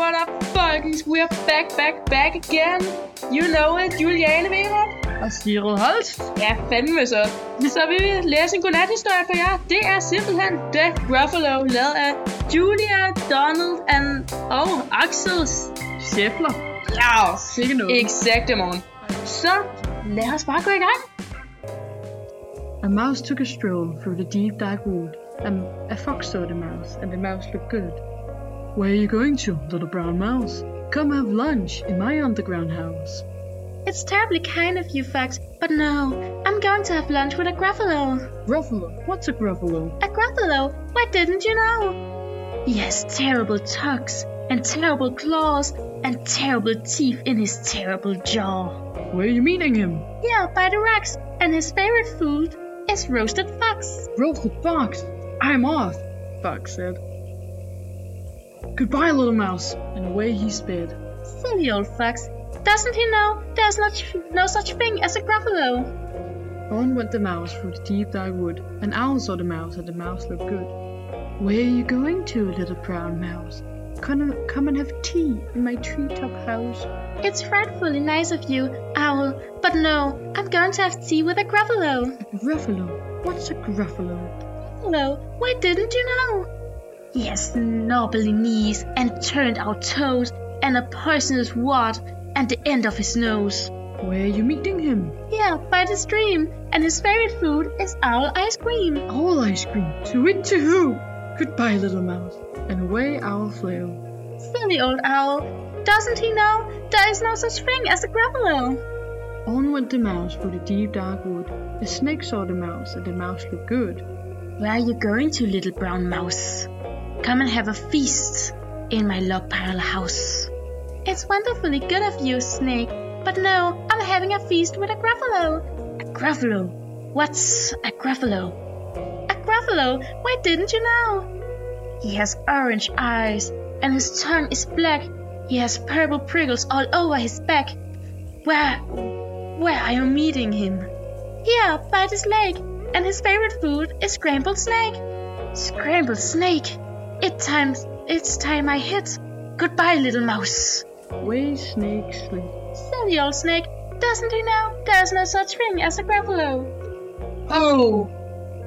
What up, folkens? We're back, back, back again. You know it, Juliane Weber. Og Cyril Holst. Ja, fandme så. Så vil vi læse en godnathistorie for jer. Det er simpelthen The Gruffalo, lavet af Julia, Donald and, og Axel Scheffler. Ja, Sikke noget. exakt, morgen. Så lad os bare gå i gang. A mouse took a stroll through the deep dark wood. Um, a fox saw the mouse, and the mouse looked good. Where are you going to, little brown mouse? Come have lunch in my underground house. It's terribly kind of you, Fox, but no, I'm going to have lunch with a Gruffalo. Gruffalo, what's a gruffalo? A Gruffalo? Why didn't you know? He has terrible tugs, and terrible claws, and terrible teeth in his terrible jaw. Where are you meeting him? Yeah, by the rocks, and his favorite food is roasted fox. Roasted fox. I'm off, Fox said. Goodbye, little mouse, and away he sped. Silly old fox. Doesn't he know there's not no such thing as a Gruffalo? On went the mouse through the deep dark wood. An owl saw the mouse, and the mouse looked good. Where are you going to, little brown mouse? Come, come and have tea in my treetop house. It's frightfully nice of you, Owl, but no, I'm going to have tea with a Gruffalo. Gruffalo. What's a gruffalo? Hello, why didn't you know? He has knobbly knees and turned out toes and a poisonous wart at the end of his nose. Where are you meeting him? Yeah, by the stream, and his favorite food is owl ice cream. Owl ice cream. To it to who? Goodbye, little mouse. And away Owl flew. Silly old owl. Doesn't he know there is no such thing as a Gruffalo? On went the mouse through the deep dark wood. The snake saw the mouse, and the mouse looked good. Where are you going to, little brown mouse? Come and have a feast in my log pile house. It's wonderfully good of you, Snake, but no, I'm having a feast with a Gruffalo. A Gruffalo? What's a Gruffalo? A Gruffalo? Why didn't you know? He has orange eyes, and his tongue is black. He has purple prickles all over his back. Where, where are you meeting him? Here, by this lake, and his favorite food is scrambled snake. Scrambled snake? It times, it's time I hit. Goodbye, little mouse. Way snake sleep. Silly old snake. Doesn't he know there's no such thing as a Gruffalo? Oh!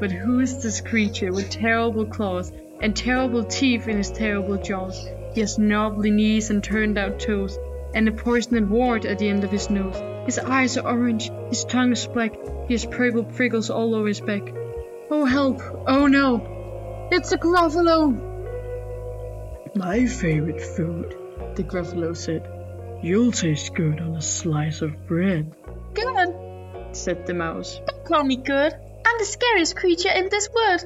But who is this creature with terrible claws and terrible teeth in his terrible jaws? He has knobbly knees and turned out toes, and a poisoned wart at the end of his nose. His eyes are orange, his tongue is black, he has purple prickles all over his back. Oh help! Oh no! It's a Gruffalo! My favorite food, the Gruffalo said. You'll taste good on a slice of bread, Good. said the mouse. Don't call me good. I'm the scariest creature in this wood.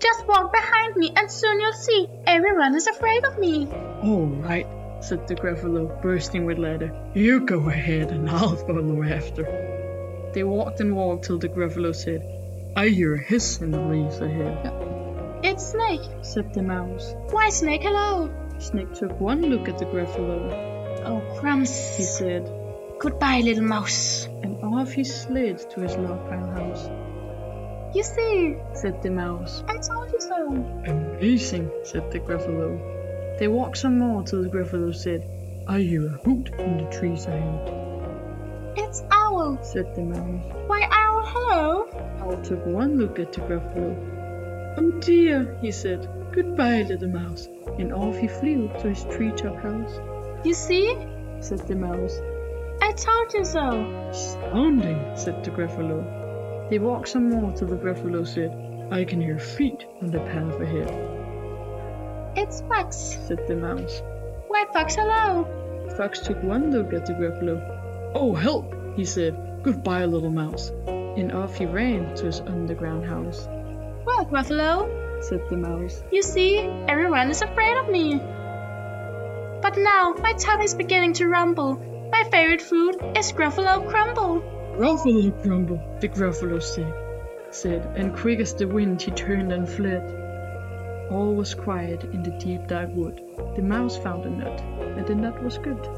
Just walk behind me and soon you'll see everyone is afraid of me. All right, said the Gruffalo, bursting with laughter. You go ahead and I'll follow after. They walked and walked till the Gruffalo said, I hear a hiss in the leaves ahead, It's Snake. said the mouse. Why, Snake, hello? Snake took one look at the Gruffalo, Oh, crumbs. he said, Goodbye, little mouse. and off he slid to his log pile house, You see, said the mouse. I told you so. Amazing, said the Gruffalo. They walked some more till the Gruffalo said, I hear a hoot in the trees ahead, It's Owl. said the mouse. Why, Owl, hello? Owl took one look at the Gruffalo. Oh dear, he said. Goodbye, little mouse. And off he flew to his treetop house, You see, said the mouse. I told you so. Astounding, said the Gruffalo. They walked some more till the Gruffalo said, I can hear feet on the path ahead, It's Fox. said the mouse. Why, Fox, hello? Fox took one look at the Gruffalo. Oh, help, he said. Goodbye, little mouse. And off he ran to his underground house, Well, Gruffalo, said the mouse. you see, everyone is afraid of me. But now my tummy is beginning to rumble. My favorite food is Gruffalo Crumble. Gruffalo Crumble, the Gruffalo said, said, and quick as the wind he turned and fled. All was quiet in the deep dark wood. The mouse found a nut, and the nut was good.